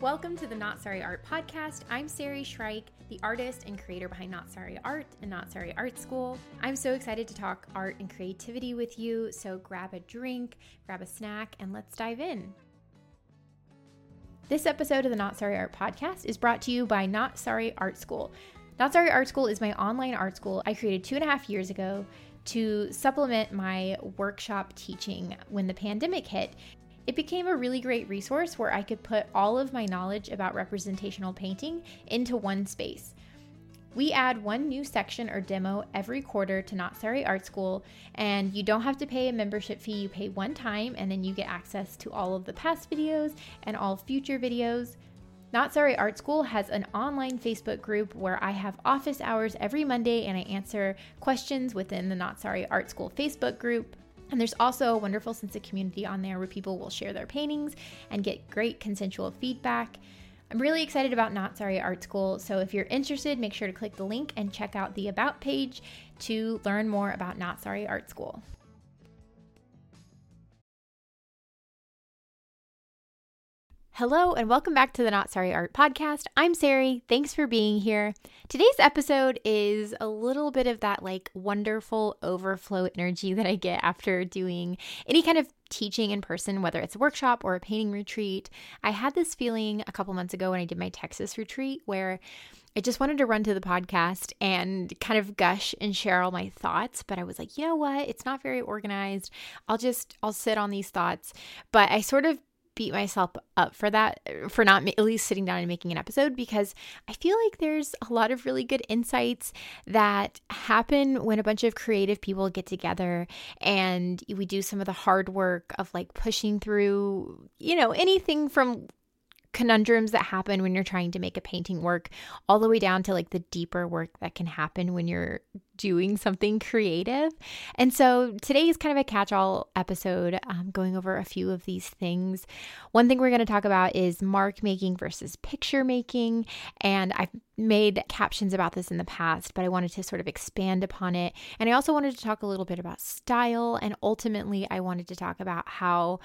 Welcome to the Not Sorry Art Podcast. I'm Sari Shryack, the artist and creator behind Not Sorry Art and Not Sorry Art School. I'm so excited to talk art and creativity with you, so grab a drink, grab a snack, and let's dive in. This episode of the Not Sorry Art Podcast is brought to you by Not Sorry Art School. Not Sorry Art School is my online art school I created two and a half years ago to supplement my workshop teaching when the pandemic hit. It became a really great resource where I could put all of my knowledge about representational painting into one space. We add one new section or demo every quarter to Not Sorry Art School, and you don't have to pay a membership fee. You pay one time, and then you get access to all of the past videos and all future videos. Not Sorry Art School has an online Facebook group where I have office hours every Monday and I answer questions within the Not Sorry Art School Facebook group. And there's also a wonderful sense of community on there where people will share their paintings and get great consensual feedback. I'm really excited about Not Sorry Art School, so if you're interested, make sure to click the link and check out the About page to learn more about Not Sorry Art School. Hello, and welcome back to the Not Sorry Art Podcast. I'm Sari. Thanks for being here. Today's episode is a little bit of that like wonderful overflow energy that I get after doing any kind of teaching in person, whether it's a workshop or a painting retreat. I had this feeling a couple months ago when I did my Texas retreat where I just wanted to run to the podcast and kind of gush and share all my thoughts, but I was like, you know what? It's not very organized. I'll just I'll sit on these thoughts. But I sort of beat myself up for that, for not at least sitting down and making an episode, because I feel like there's a lot of really good insights that happen when a bunch of creative people get together and we do some of the hard work of like pushing through, you know, anything from conundrums that happen when you're trying to make a painting work, all the way down to like the deeper work that can happen when you're doing something creative. And so today is kind of a catch all episode, um, going over a few of these things. One thing we're going to talk about is mark making versus picture making. And I've made captions about this in the past, but I wanted to sort of expand upon it. And I also wanted to talk a little bit about style. And ultimately, I wanted to talk about how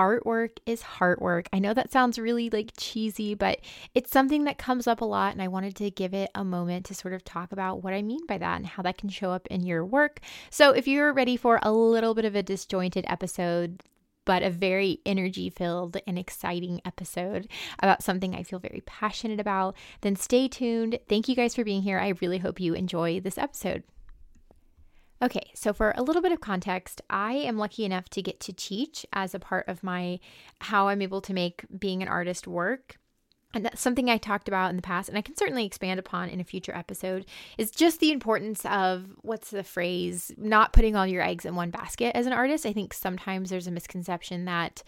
artwork is heart work. I know that sounds really like cheesy, but it's something that comes up a lot. And I wanted to give it a moment to sort of talk about what I mean by that and how that can show up in your work. So if you're ready for a little bit of a disjointed episode, but a very energy filled and exciting episode about something I feel very passionate about, then stay tuned. Thank you guys for being here. I really hope you enjoy this episode. Okay, so for a little bit of context, I am lucky enough to get to teach as a part of my how I'm able to make being an artist work. And that's something I talked about in the past, and I can certainly expand upon in a future episode, is just the importance of what's the phrase, not putting all your eggs in one basket as an artist. I think sometimes there's a misconception that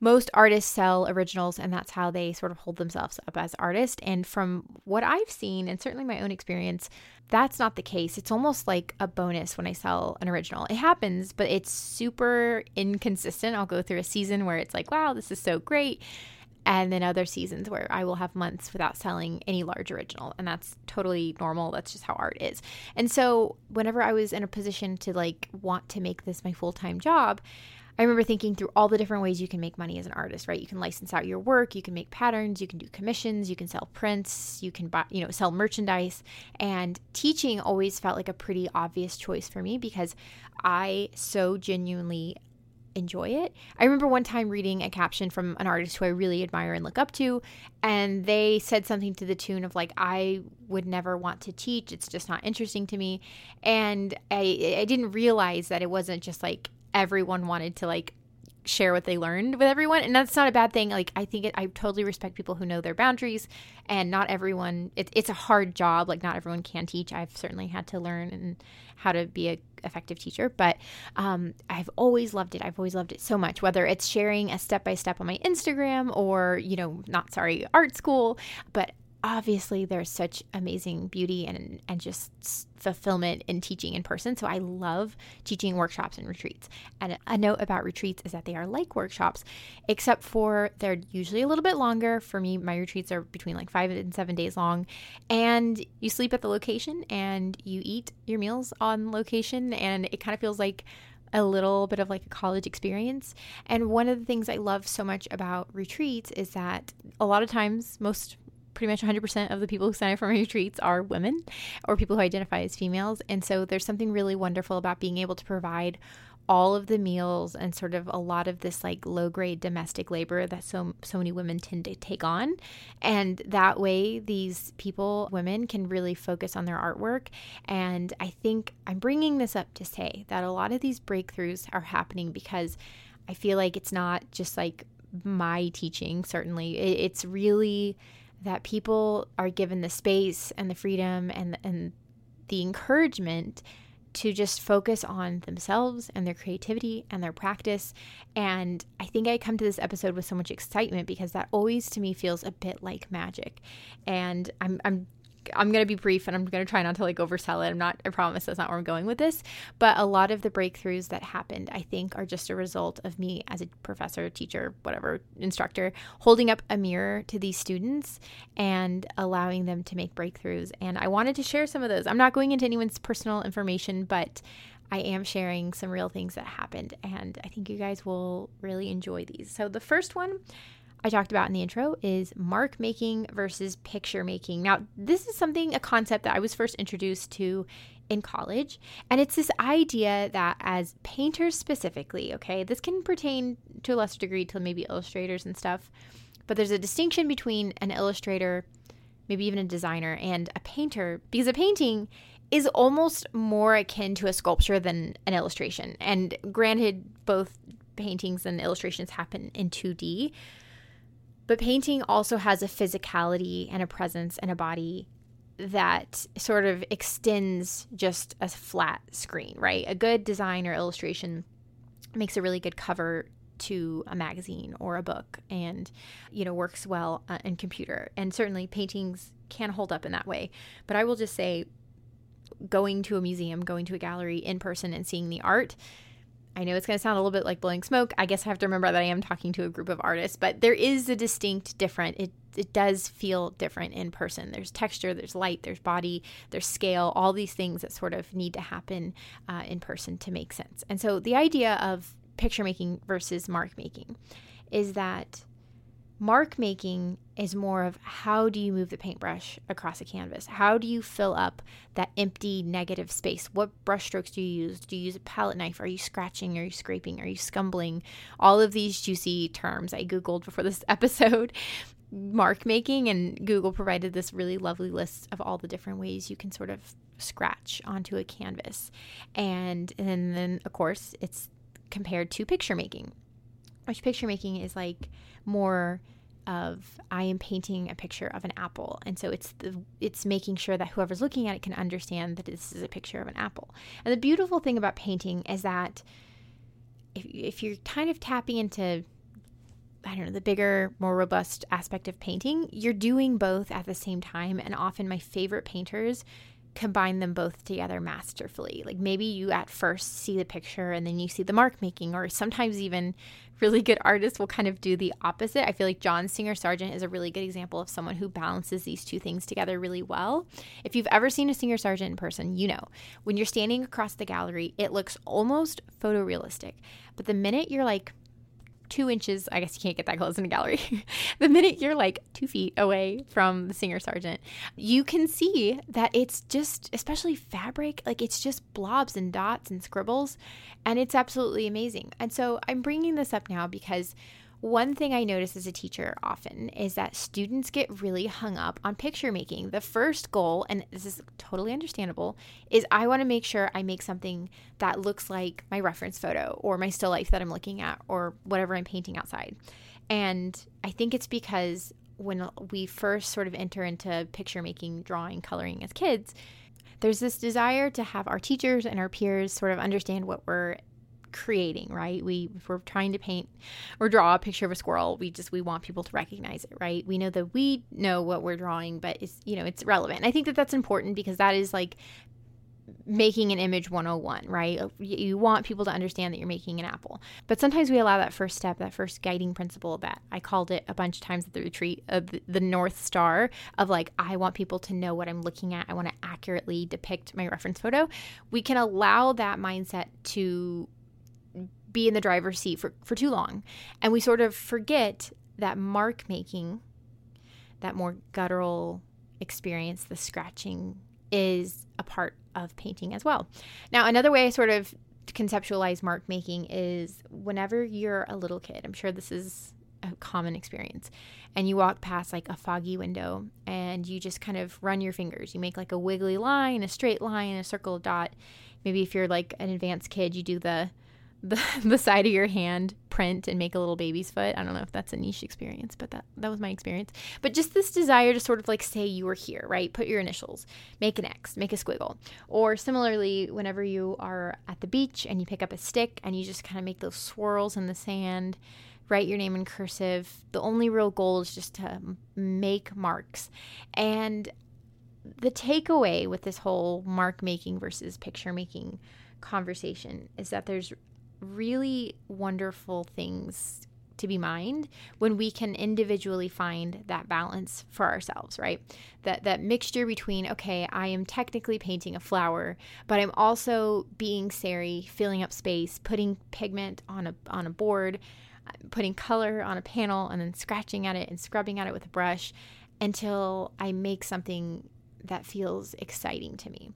most artists sell originals and that's how they sort of hold themselves up as artists and from what i've seen and certainly my own experience that's not the case. It's almost like a bonus when i sell an original. It happens but it's super inconsistent. I'll go through a season where it's like wow this is so great and then other seasons where I will have months without selling any large original and that's totally normal. That's just how art is. And so whenever I was in a position to like want to make this my full-time job, I remember thinking through all the different ways you can make money as an artist, right? You can license out your work, you can make patterns, you can do commissions, you can sell prints, you can buy, you know, sell merchandise. And teaching always felt like a pretty obvious choice for me because I so genuinely enjoy it. I remember one time reading a caption from an artist who I really admire and look up to, and they said something to the tune of like, "I would never want to teach. It's just not interesting to me." And I I didn't realize that it wasn't just like everyone wanted to like share what they learned with everyone and that's not a bad thing like i think it, i totally respect people who know their boundaries and not everyone it, it's a hard job like not everyone can teach. I've certainly had to learn and how to be a effective teacher but um, i've always loved it. I've always loved it so much whether it's sharing a step by step on my instagram or you know not sorry art school but obviously there's such amazing beauty and and just fulfillment in teaching in person. So I love teaching workshops and retreats. And a note about retreats is that they are like workshops, except for they're usually a little bit longer. For me, my retreats are between like five and seven days long. And you sleep at the location and you eat your meals on location. And it kind of feels like a little bit of like a college experience. And one of the things I love so much about retreats is that a lot of times, most pretty much 100% of the people who sign up for my retreats are women or people who identify as females. And so there's something really wonderful about being able to provide all of the meals and sort of a lot of this like low grade domestic labor that so so many women tend to take on. And that way these people women can really focus on their artwork. And i think i'm bringing this up to say that a lot of these breakthroughs are happening because i feel like it's not just like my teaching certainly. It's really that people are given the space and the freedom and and the encouragement to just focus on themselves and their creativity and their practice. And I think I come to this episode with so much excitement because that always to me feels a bit like magic. And I'm, I'm I'm going to be brief and I'm going to try not to like oversell it. I'm not, I promise that's not where I'm going with this. But a lot of the breakthroughs that happened, I think, are just a result of me as a professor, teacher, whatever, instructor, holding up a mirror to these students and allowing them to make breakthroughs. And I wanted to share some of those. I'm not going into anyone's personal information, but I am sharing some real things that happened. And I think you guys will really enjoy these. So the first one, I talked about in the intro is mark making versus picture making. Now, this is something, a concept that I was first introduced to in college. And it's this idea that as painters specifically, okay, this can pertain to a lesser degree to maybe illustrators and stuff, but there's a distinction between an illustrator, maybe even a designer, and a painter, because a painting is almost more akin to a sculpture than an illustration. And granted, both paintings and illustrations happen in 2D. But painting also has a physicality and a presence and a body that sort of extends just a flat screen, right? A good design or illustration makes a really good cover to a magazine or a book and you know works well uh, in computer and certainly paintings can hold up in that way but i will just say going to a museum going to a gallery in person and seeing the art I know it's going to sound a little bit like blowing smoke. I guess I have to remember that I am talking to a group of artists, but there is a distinct different. It it does feel different in person. There's texture, there's light, there's body, there's scale, all these things that sort of need to happen uh, in person to make sense. And so the idea of picture making versus mark making is that Mark making is more of how do you move the paintbrush across a canvas? How do you fill up that empty negative space? What brush strokes do you use? Do you use a palette knife? Are you scratching? Are you scraping? Are you scumbling? All of these juicy terms I Googled before this episode. Mark making, and Google provided this really lovely list of all the different ways you can sort of scratch onto a canvas. And, and then, of course, it's compared to picture making, which picture making is like more of I am painting a picture of an apple. And so it's the it's making sure that whoever's looking at it can understand that this is a picture of an apple. And the beautiful thing about painting is that if if you're kind of tapping into I don't know, the bigger, more robust aspect of painting, you're doing both at the same time. And often my favorite painters combine them both together masterfully. Like maybe you at first see the picture and then you see the mark making, or sometimes even really good artists will kind of do the opposite. I feel like John Singer Sargent is a really good example of someone who balances these two things together really well. If you've ever seen a Singer Sargent in person, you know when you're standing across the gallery, it looks almost photorealistic. But the minute you're like two inches, I guess you can't get that close in a gallery. the minute you're like two feet away from the Singer Sargent, you can see that it's just, especially fabric, like it's just blobs and dots and scribbles. And it's absolutely amazing. And so I'm bringing this up now because one thing I notice as a teacher often is that students get really hung up on picture making. The first goal, and this is totally understandable, is I want to make sure I make something that looks like my reference photo or my still life that I'm looking at or whatever I'm painting outside. And I think it's because when we first sort of enter into picture making, drawing, coloring as kids, there's this desire to have our teachers and our peers sort of understand what we're creating, right? We if we're trying to paint or draw a picture of a squirrel, we just we want people to recognize it, right? We know that we know what we're drawing, but it's you know, it's relevant. I think that that's important because that is like making an image 101, right? Oh, you want people to understand that you're making an apple. But sometimes we allow that first step, that first guiding principle that I called it a bunch of times at the retreat, of the North Star of like, I want people to know what I'm looking at. I want to accurately depict my reference photo. We can allow that mindset to be in the driver's seat for, for too long. And we sort of forget that mark making, that more guttural experience, the scratching, is a part of painting as well. Now, another way I sort of conceptualize mark making is whenever you're a little kid, I'm sure this is a common experience, and you walk past like a foggy window and you just kind of run your fingers. You make like a wiggly line, a straight line, a circle, dot. Maybe if you're like an advanced kid, you do the the, the side of your hand print and make a little baby's foot. I don't know if that's a niche experience, but that, that was my experience. But just this desire to sort of like say you were here, right? Put your initials, make an X, make a squiggle. Or similarly, whenever you are at the beach and you pick up a stick and you just kind of make those swirls in the sand, write your name in cursive. The only real goal is just to make marks. And the takeaway with this whole mark making versus picture making conversation is that there's really wonderful things to be mined when we can individually find that balance for ourselves right? That that mixture between okay i am technically painting a flower but i'm also being sari filling up space putting pigment on a on a board putting color on a panel and then scratching at it and scrubbing at it with a brush until i make something that feels exciting to me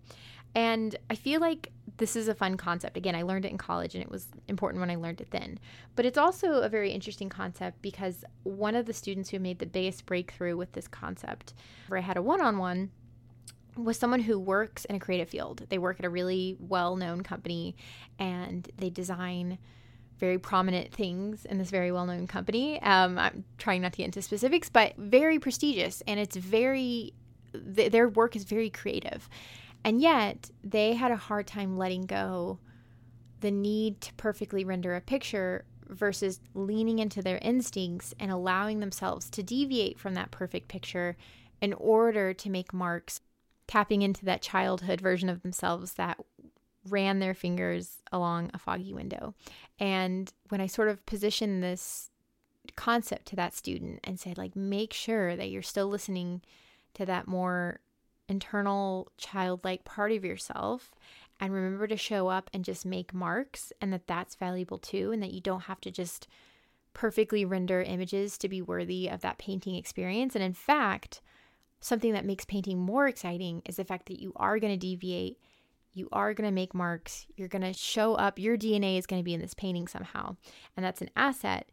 and I feel like this is a fun concept. Again, I learned it in college and it was important when I learned it then. But it's also a very interesting concept because one of the students who made the biggest breakthrough with this concept, where I had a one on one, was someone who works in a creative field. They work at a really well known company and they design very prominent things in this very well known company. Um, I'm trying not to get into specifics, but very prestigious and it's very, th- their work is very creative. And yet, they had a hard time letting go the need to perfectly render a picture versus leaning into their instincts and allowing themselves to deviate from that perfect picture in order to make marks, tapping into that childhood version of themselves that ran their fingers along a foggy window. And when I sort of positioned this concept to that student and said, like, make sure that you're still listening to that more internal childlike part of yourself and remember to show up and just make marks and that that's valuable too and that you don't have to just perfectly render images to be worthy of that painting experience. And in fact something that makes painting more exciting is the fact that you are going to deviate you are going to make marks you're going to show up your dna is going to be in this painting somehow. And that's an asset.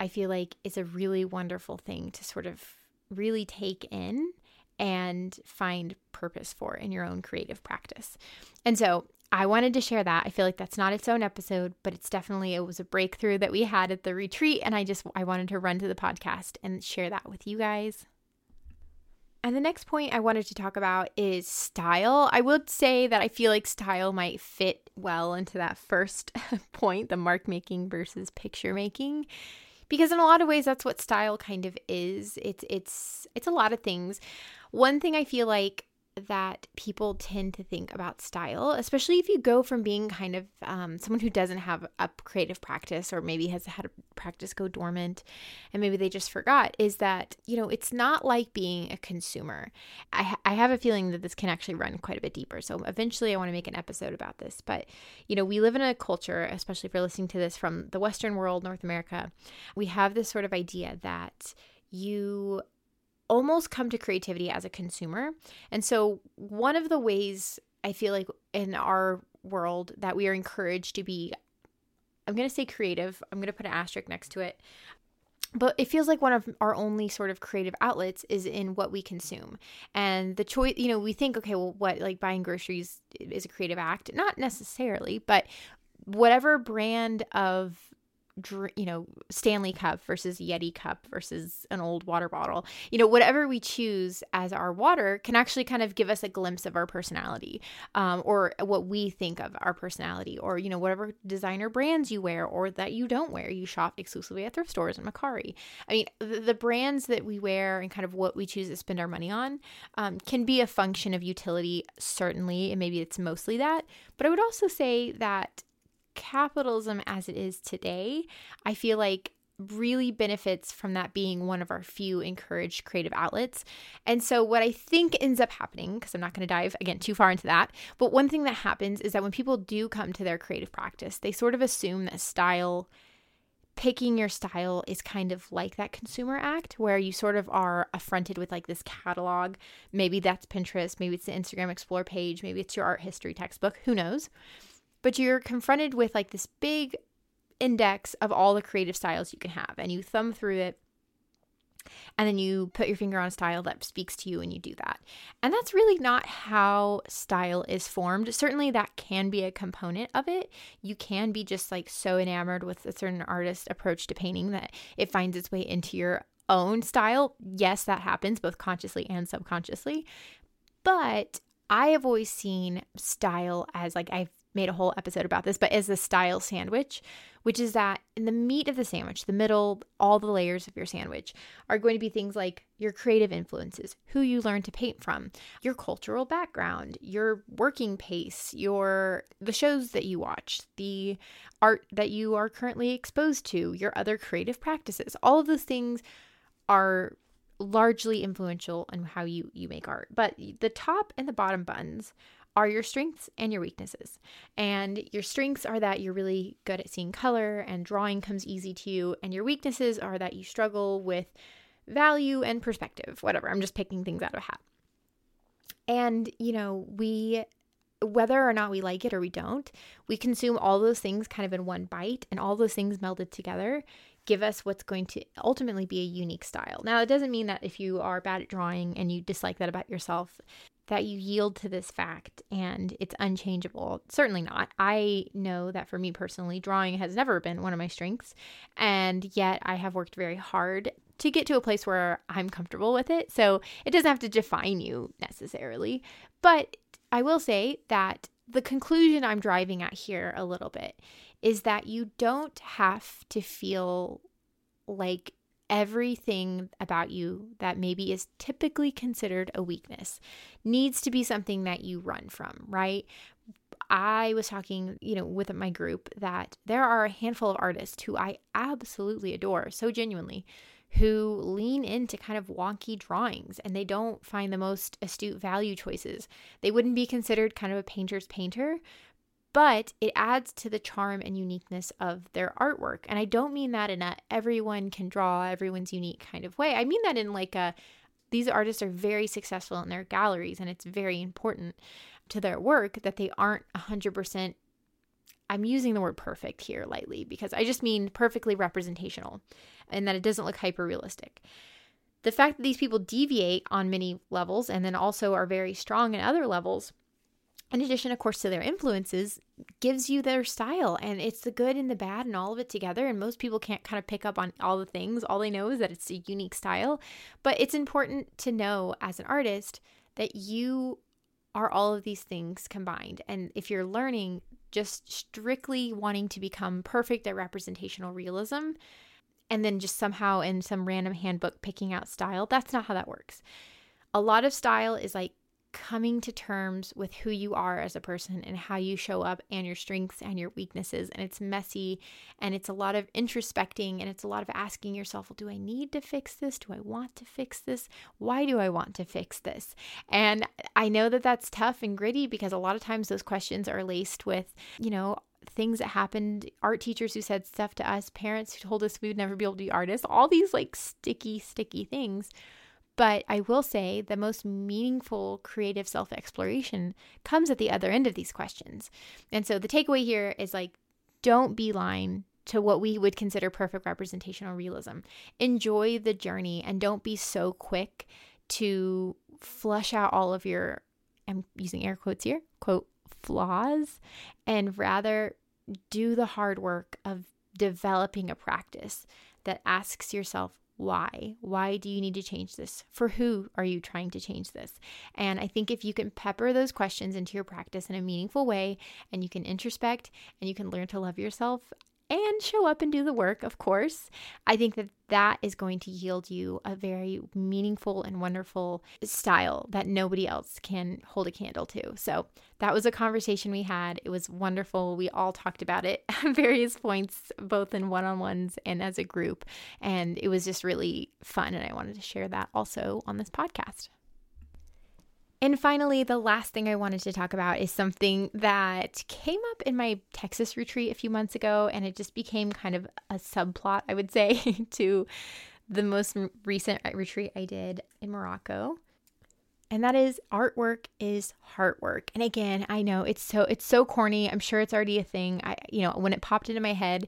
I feel like is a really wonderful thing to sort of really take in and find purpose for in your own creative practice. And so I wanted to share that. I feel like that's not its own episode, but it's definitely it was a breakthrough that we had at the retreat and I just I wanted to run to the podcast and share that with you guys. And the next point I wanted to talk about is style. I would say that I feel like style might fit well into that first point, the mark making versus picture making because in a lot of ways that's what style kind of is. It's it's it's a lot of things. One thing I feel like that people tend to think about style, especially if you go from being kind of um, someone who doesn't have a creative practice or maybe has had a practice go dormant and maybe they just forgot, is that, you know, it's not like being a consumer. I, ha- I have a feeling that this can actually run quite a bit deeper. So eventually I want to make an episode about this. But, you know, we live in a culture, especially if you're listening to this from the Western world, North America, we have this sort of idea that you almost come to creativity as a consumer. And so, one of the ways I feel like in our world that we are encouraged to be, I'm going to say creative, I'm going to put an asterisk next to it. But it feels like one of our only sort of creative outlets is in what we consume. And the choice, you know, we think, okay, well, what, like buying groceries is a creative act? Not necessarily, but whatever brand of you know, Stanley cup versus Yeti cup versus an old water bottle. You know, whatever we choose as our water can actually kind of give us a glimpse of our personality um, or what we think of our personality or, you know, whatever designer brands you wear or that you don't wear. You shop exclusively at thrift stores and Mercari. I mean, the, the brands that we wear and kind of what we choose to spend our money on um, can be a function of utility, certainly, and maybe it's mostly that. But I would also say that capitalism as it is today, I feel like really benefits from that being one of our few encouraged creative outlets. And so, what I think ends up happening, because I'm not going to dive again too far into that, but one thing that happens is that when people do come to their creative practice, they sort of assume that style, picking your style is kind of like that consumer act where you sort of are affronted with like this catalog. Maybe that's Pinterest, maybe it's the Instagram Explore page, maybe it's your art history textbook, who knows? But you're confronted with like this big index of all the creative styles you can have and you thumb through it and then you put your finger on a style that speaks to you and you do that. And that's really not how style is formed. Certainly, that can be a component of it. You can be just like so enamored with a certain artist approach to painting that it finds its way into your own style. Yes, that happens both consciously and subconsciously. But I have always seen style as like I've made a whole episode about this, but is the style sandwich, which is that in the meat of the sandwich, the middle, all the layers of your sandwich are going to be things like your creative influences, who you learn to paint from, your cultural background, your working pace, your the shows that you watch, the art that you are currently exposed to, your other creative practices. All of those things are largely influential on how you you make art. But the top and the bottom buttons are your strengths and your weaknesses. And your strengths are that you're really good at seeing color and drawing comes easy to you. And your weaknesses are that you struggle with value and perspective, whatever. I'm just picking things out of a hat. And, you know, we, whether or not we like it or we don't, we consume all those things kind of in one bite and all those things melded together give us what's going to ultimately be a unique style. Now, it doesn't mean that if you are bad at drawing and you dislike that about yourself, that you yield to this fact and it's unchangeable. Certainly not. I know that for me personally, drawing has never been one of my strengths, and yet I have worked very hard to get to a place where I'm comfortable with it. So it doesn't have to define you necessarily. But I will say that the conclusion I'm driving at here a little bit is that you don't have to feel like everything about you that maybe is typically considered a weakness needs to be something that you run from, right? I was talking, you know, with my group that there are a handful of artists who I absolutely adore so genuinely who lean into kind of wonky drawings and they don't find the most astute value choices. They wouldn't be considered kind of a painter's painter, but it adds to the charm and uniqueness of their artwork. And I don't mean that in a everyone can draw, everyone's unique kind of way. I mean that in like a these artists are very successful in their galleries and it's very important to their work that they aren't 100% I'm using the word perfect here lightly because I just mean perfectly representational and that it doesn't look hyper realistic. The fact that these people deviate on many levels and then also are very strong in other levels in addition, of course, to their influences, gives you their style. And it's the good and the bad and all of it together. And most people can't kind of pick up on all the things. All they know is that it's a unique style. But it's important to know as an artist that you are all of these things combined. And if you're learning just strictly wanting to become perfect at representational realism, and then just somehow in some random handbook picking out style, that's not how that works. A lot of style is like coming to terms with who you are as a person and how you show up and your strengths and your weaknesses. And it's messy and it's a lot of introspecting and it's a lot of asking yourself, well, do I need to fix this? Do I want to fix this? Why do I want to fix this? And I know that that's tough and gritty because a lot of times those questions are laced with, you know, things that happened, art teachers who said stuff to us, parents who told us we would never be able to be artists, all these like sticky, sticky things but I will say the most meaningful creative self exploration comes at the other end of these questions. And so the takeaway here is like, don't beeline to what we would consider perfect representational realism. Enjoy the journey and don't be so quick to flush out all of your, I'm using air quotes here, quote, flaws, and rather do the hard work of developing a practice that asks yourself, why? Why do you need to change this? For who are you trying to change this? And I think if you can pepper those questions into your practice in a meaningful way and you can introspect and you can learn to love yourself, and show up and do the work, of course. I think that that is going to yield you a very meaningful and wonderful style that nobody else can hold a candle to. So, that was a conversation we had. It was wonderful. We all talked about it at various points, both in one on ones and as a group. And it was just really fun. And I wanted to share that also on this podcast. And finally, the last thing I wanted to talk about is something that came up in my Texas retreat a few months ago, and it just became kind of a subplot, I would say, to the most recent retreat I did in Morocco. And that is artwork is heart work. And again, I know it's so it's so corny. I'm sure it's already a thing. I you know, when it popped into my head,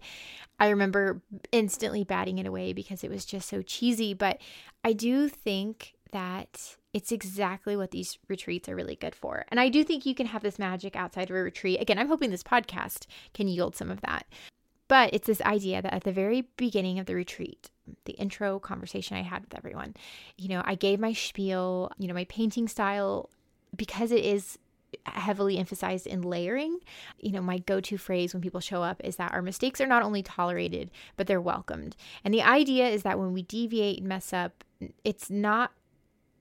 I remember instantly batting it away because it was just so cheesy, but I do think that it's exactly what these retreats are really good for. And I do think you can have this magic outside of a retreat. Again, I'm hoping this podcast can yield some of that. But it's this idea that at the very beginning of the retreat, the intro conversation I had with everyone, you know, I gave my spiel, you know, my painting style, because it is heavily emphasized in layering. You know, my go to phrase when people show up is that our mistakes are not only tolerated, but they're welcomed. And the idea is that when we deviate and mess up, it's not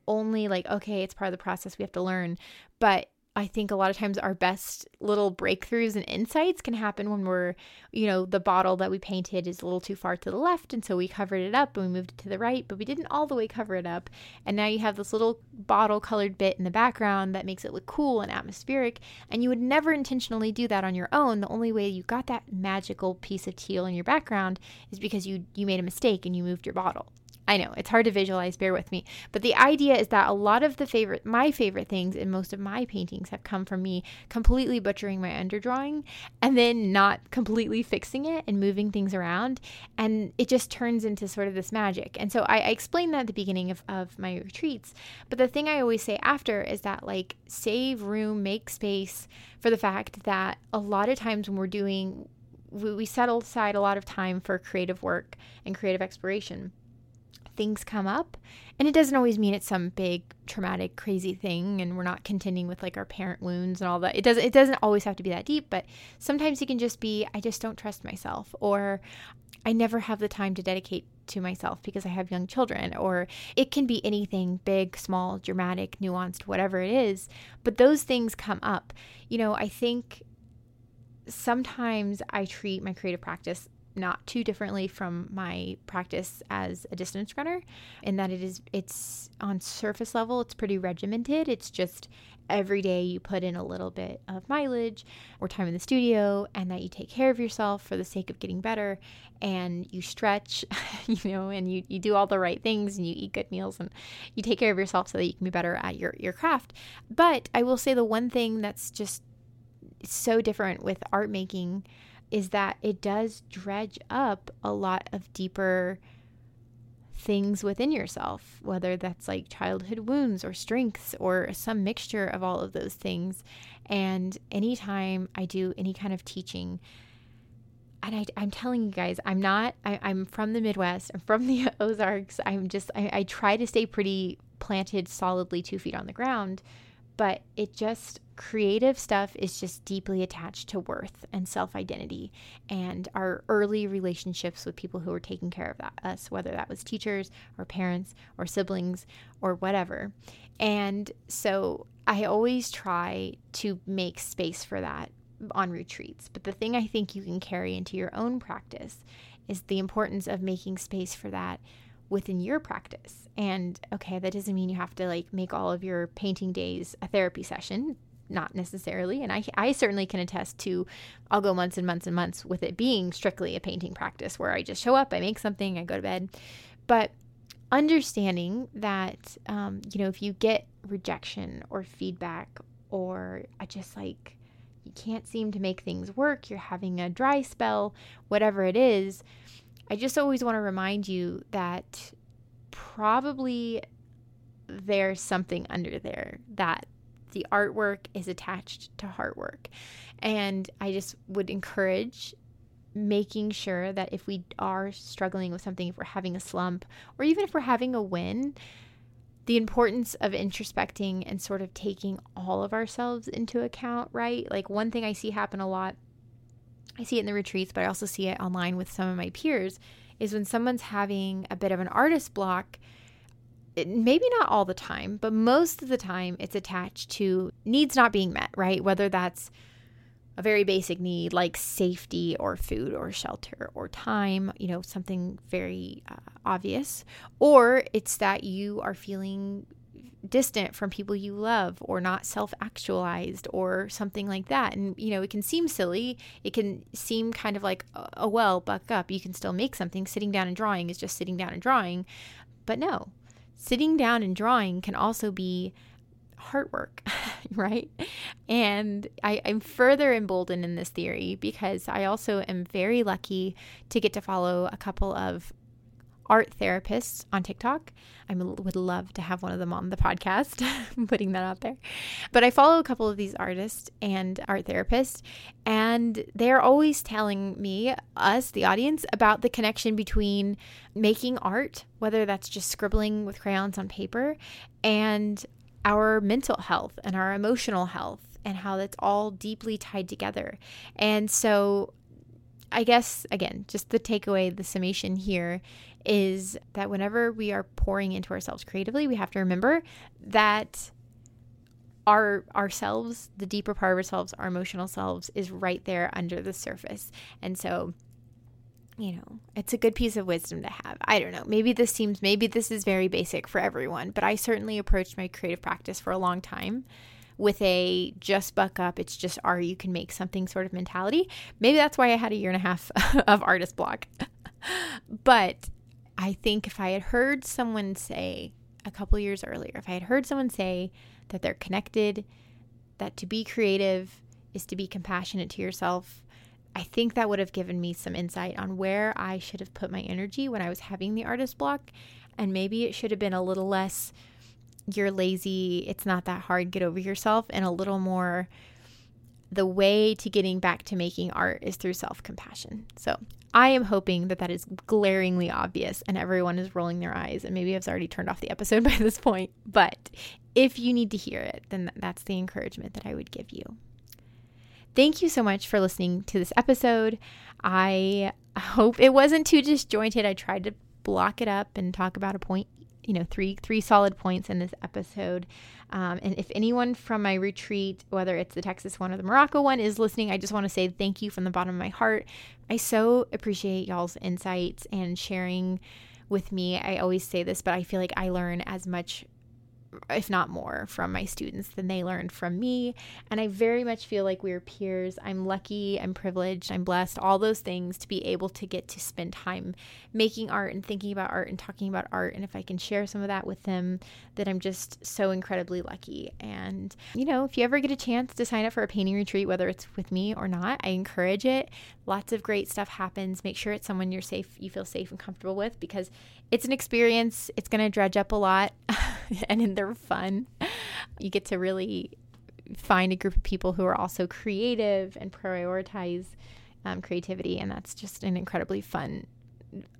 only like, okay, it's part of the process, we have to learn, but I think a lot of times our best little breakthroughs and insights can happen when we're, you know, the bottle that we painted is a little too far to the left. And so we covered it up and we moved it to the right, but we didn't all the way cover it up. And now you have this little bottle colored bit in the background that makes it look cool and atmospheric. And you would never intentionally do that on your own. The only way you got that magical piece of teal in your background is because you, you made a mistake and you moved your bottle. I know it's hard to visualize, bear with me. But the idea is that a lot of the favorite, my favorite things in most of my paintings have come from me completely butchering my underdrawing and then not completely fixing it and moving things around. And it just turns into sort of this magic. And so I, I explained that at the beginning of, of my retreats. But the thing I always say after is that, like, save room, make space for the fact that a lot of times when we're doing, we, we set aside a lot of time for creative work and creative exploration things come up. And it doesn't always mean it's some big traumatic crazy thing and we're not contending with like our parent wounds and all that. It doesn't it doesn't always have to be that deep, but sometimes it can just be I just don't trust myself or I never have the time to dedicate to myself because I have young children or it can be anything big, small, dramatic, nuanced, whatever it is, but those things come up. You know, I think sometimes I treat my creative practice not too differently from my practice as a distance runner in that it is it's on surface level it's pretty regimented. It's just every day you put in a little bit of mileage or time in the studio and that you take care of yourself for the sake of getting better and you stretch you know and you, you do all the right things and you eat good meals and you take care of yourself so that you can be better at your, your craft. But i will say the one thing that's just so different with art making is that it does dredge up a lot of deeper things within yourself, whether that's like childhood wounds or strengths or some mixture of all of those things. And anytime I do any kind of teaching, and I, am telling you guys, I'm not, I, am from the Midwest, I'm from the Ozarks. I'm just, I, I try to stay pretty planted solidly two feet on the ground but it just creative stuff is just deeply attached to worth and self identity and our early relationships with people who were taking care of that, us, whether that was teachers or parents or siblings or whatever. And so I always try to make space for that on retreats. But the thing I think you can carry into your own practice is the importance of making space for that within your practice. And okay, that doesn't mean you have to like make all of your painting days a therapy session, not necessarily. And I I certainly can attest to I'll go months and months and months with it being strictly a painting practice where I just show up, I make something, I go to bed. But understanding that um, you know if you get rejection or feedback or I just like you can't seem to make things work, you're having a dry spell, whatever it is, I just always want to remind you that probably there's something under there that the artwork is attached to heart work. And I just would encourage making sure that if we are struggling with something, if we're having a slump, or even if we're having a win, the importance of introspecting and sort of taking all of ourselves into account, right? Like one thing I see happen a lot I see it in the retreats, but I also see it online with some of my peers, is when someone's having a bit of an artist block, maybe not all the time, but most of the time it's attached to needs not being met, right? Whether that's a very basic need like safety or food or shelter or time, you know, something very uh, obvious, or it's that you are feeling distant from people you love or not self actualized or something like that. And, you know, it can seem silly. It can seem kind of like, oh, well, buck up. You can still make something. Sitting down and drawing is just sitting down and drawing. But no, sitting down and drawing can also be hard work, right? And I, I'm further emboldened in this theory because I also am very lucky to get to follow a couple of art therapists on TikTok. I would love to have one of them on the podcast. I'm putting that out there. But I follow a couple of these artists and art therapists, and they're always telling me, us, the audience, about the connection between making art, whether that's just scribbling with crayons on paper, and our mental health and our emotional health and how that's all deeply tied together. And so I guess, again, just the takeaway, the summation here is that whenever we are pouring into ourselves creatively, we have to remember that our ourselves, the deeper part of ourselves, our emotional selves, is right there under the surface. And so, you know, it's a good piece of wisdom to have. I don't know. Maybe this seems, maybe this is very basic for everyone, but I certainly approached my creative practice for a long time with a just buck up, it's just art, you can make something sort of mentality. Maybe that's why I had a year and a half of artist block. but I think if I had heard someone say a couple years earlier, if I had heard someone say that they're connected, that to be creative is to be compassionate to yourself, I think that would have given me some insight on where I should have put my energy when I was having the artist block. And maybe it should have been a little less you're lazy, it's not that hard, get over yourself, and a little more the way to getting back to making art is through self compassion. So I am hoping that that is glaringly obvious and everyone is rolling their eyes and maybe I've already turned off the episode by this point. But if you need to hear it, then that's the encouragement that I would give you. Thank you so much for listening to this episode. I hope it wasn't too disjointed. I tried to block it up and talk about a point you know three three solid points in this episode. Um, and if anyone from my retreat whether it's the texas one or the morocco one is listening i just want to say thank you from the bottom of my heart. I so appreciate y'all's insights and sharing with me. I always say this but i feel like i learn as much if not more, from my students than they learned from me. And I very much feel like we're peers. I'm lucky, I'm privileged, I'm blessed, all those things to be able to get to spend time making art and thinking about art and talking about art. And if I can share some of that with them, then I'm just so incredibly lucky. And, you know, if you ever get a chance to sign up for a painting retreat, whether it's with me or not, I encourage it. Lots of great stuff happens. Make sure it's someone you're safe, you feel safe and comfortable with because it's an experience. It's going to dredge up a lot. and they're fun. You get to really find a group of people who are also creative and prioritize um, creativity, and that's just an incredibly fun.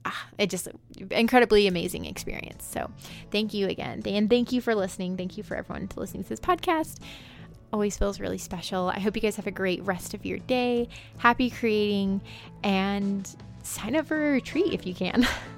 Ah, it just incredibly amazing experience. So, thank you again, and thank you for listening. Thank you for everyone to listening to this podcast always feels really special. I hope you guys have a great rest of your day. Happy creating and sign up for a retreat if you can.